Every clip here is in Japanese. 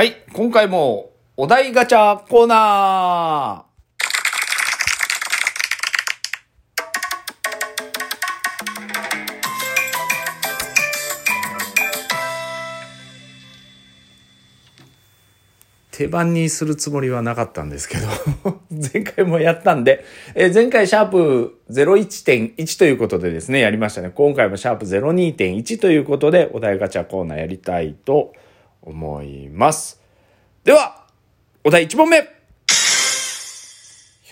はい、今回もお題ガチャコーナー手番にするつもりはなかったんですけど 前回もやったんで、えー前回シャープ01.1ということでですね、やりましたね。今回もシャープ02.1ということで、お題ガチャコーナーやりたいと思います。思いますでは、お題1問目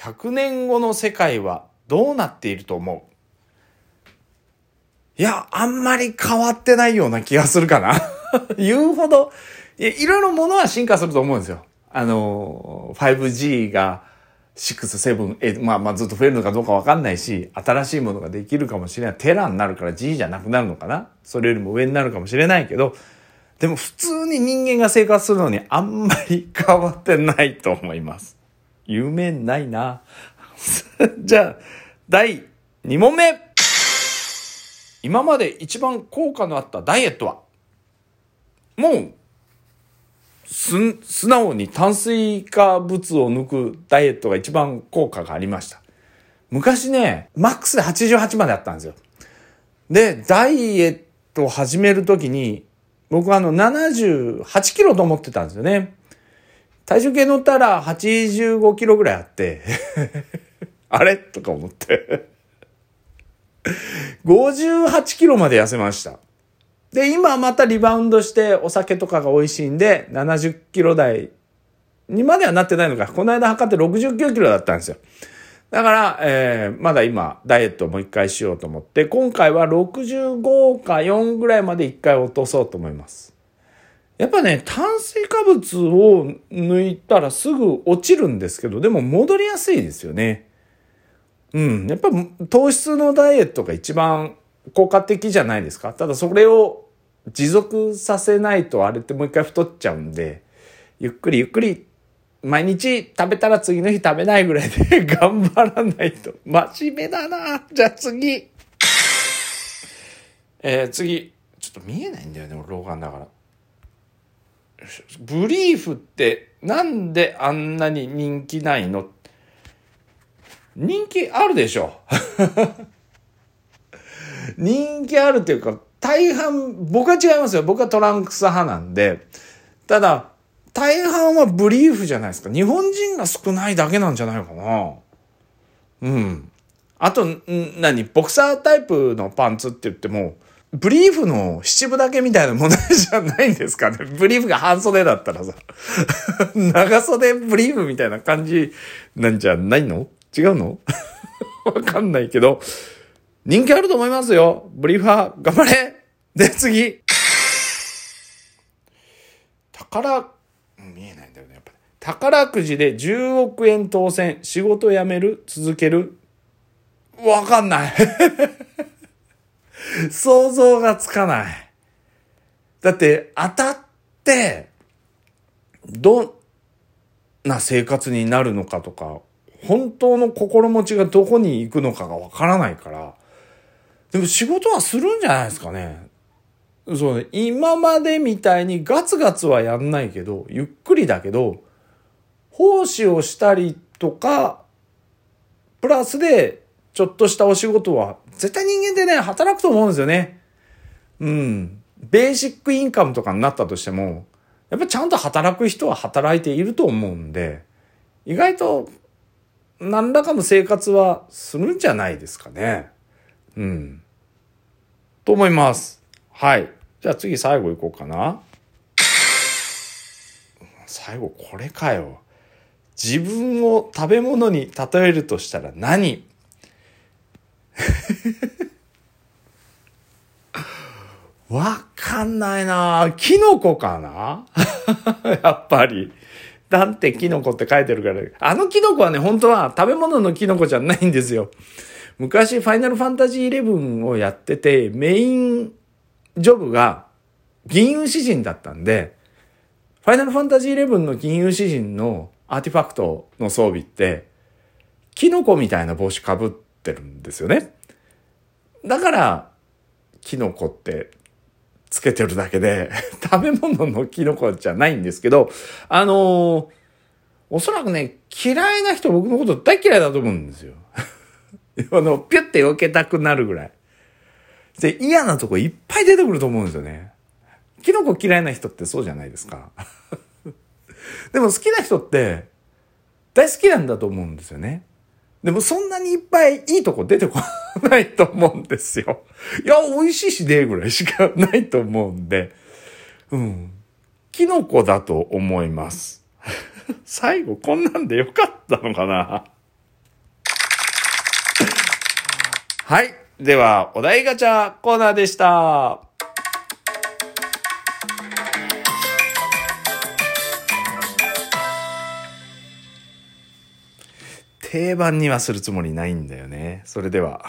!100 年後の世界はどうなっていると思う？いや、あんまり変わってないような気がするかな。言うほど、いやいろいろものは進化すると思うんですよ。あの、5G が6、7、8、まあまあずっと増えるのかどうかわかんないし、新しいものができるかもしれない。テラになるから G じゃなくなるのかなそれよりも上になるかもしれないけど、でも普通に人間が生活するのにあんまり変わってないと思います。夢ないな。じゃあ、第2問目今まで一番効果のあったダイエットは？もう、す、素直に炭水化物を抜くダイエットが一番効果がありました。昔ね、マックスで88まであったんですよ。で、ダイエットを始めるときに、僕はあの78キロと思ってたんですよね。体重計乗ったら85キロぐらいあって、あれ？とか思って。58キロまで痩せました。で、今またリバウンドしてお酒とかが美味しいんで、70キロ台にまではなってないのか。この間測って69キロだったんですよ。だから、えー、まだ今、ダイエットをもう一回しようと思って、今回は65か4ぐらいまで一回落とそうと思います。やっぱね、炭水化物を抜いたらすぐ落ちるんですけど、でも戻りやすいですよね。うん。やっぱ糖質のダイエットが一番効果的じゃないですか。ただそれを持続させないとあれってもう一回太っちゃうんで、ゆっくりゆっくり毎日食べたら次の日食べないぐらいで 頑張らないと。真面目だな。じゃあ次。えー、次。ちょっと見えないんだよね、俺老眼だから。ブリーフってなんであんなに人気ないの？人気あるでしょ 人気あるっていうか、大半、僕は違いますよ。僕はトランクス派なんで。ただ、大半はブリーフじゃないですか。日本人が少ないだけなんじゃないかな。うん。あと、何？ボクサータイプのパンツって言っても、ブリーフの七分だけみたいな問題じゃないんですかね。ブリーフが半袖だったらさ。長袖ブリーフみたいな感じなんじゃないの？違うの？わかんないけど、人気あると思いますよ。ブリーファー、頑張れで、次。宝、見えないんだよね、やっぱり。宝くじで10億円当選。仕事辞める続けるわかんない。想像がつかない。だって、当たって、どんな生活になるのかとか、本当の心持ちがどこに行くのかがわからないから、でも仕事はするんじゃないですかね。そうね、今までみたいにガツガツはやんないけど、ゆっくりだけど、奉仕をしたりとか、プラスでちょっとしたお仕事は、絶対人間ってね、働くと思うんですよね。うん。ベーシックインカムとかになったとしても、やっぱちゃんと働く人は働いていると思うんで、意外と何らかの生活はするんじゃないですかね。うん。と思います。はい。じゃあ次最後行こうかな。最後これかよ。自分を食べ物に例えるとしたら何？わかんないなキノコかな？やっぱり。だってキノコって書いてるから。あのキノコはね、本当は食べ物のキノコじゃないんですよ。昔、ファイナルファンタジー11をやってて、メインジョブが銀融詩人だったんで、ファイナルファンタジー11の銀融詩人のアーティファクトの装備って、キノコみたいな帽子かぶってるんですよね。だから、キノコってつけてるだけで、食べ物のキノコじゃないんですけど、あのー、おそらくね、嫌いな人僕のこと大嫌いだと思うんですよ。あの、ピュッて避けたくなるぐらい。で、嫌なとこいっぱい出てくると思うんですよね。キノコ嫌いな人ってそうじゃないですか。でも好きな人って大好きなんだと思うんですよね。でもそんなにいっぱいいいとこ出てこないと思うんですよ。いや、美味しいしね、ぐらいしかないと思うんで。うん。キノコだと思います。最後こんなんでよかったのかなはい。では、お題ガチャコーナーでした。定番にはするつもりないんだよね。それでは。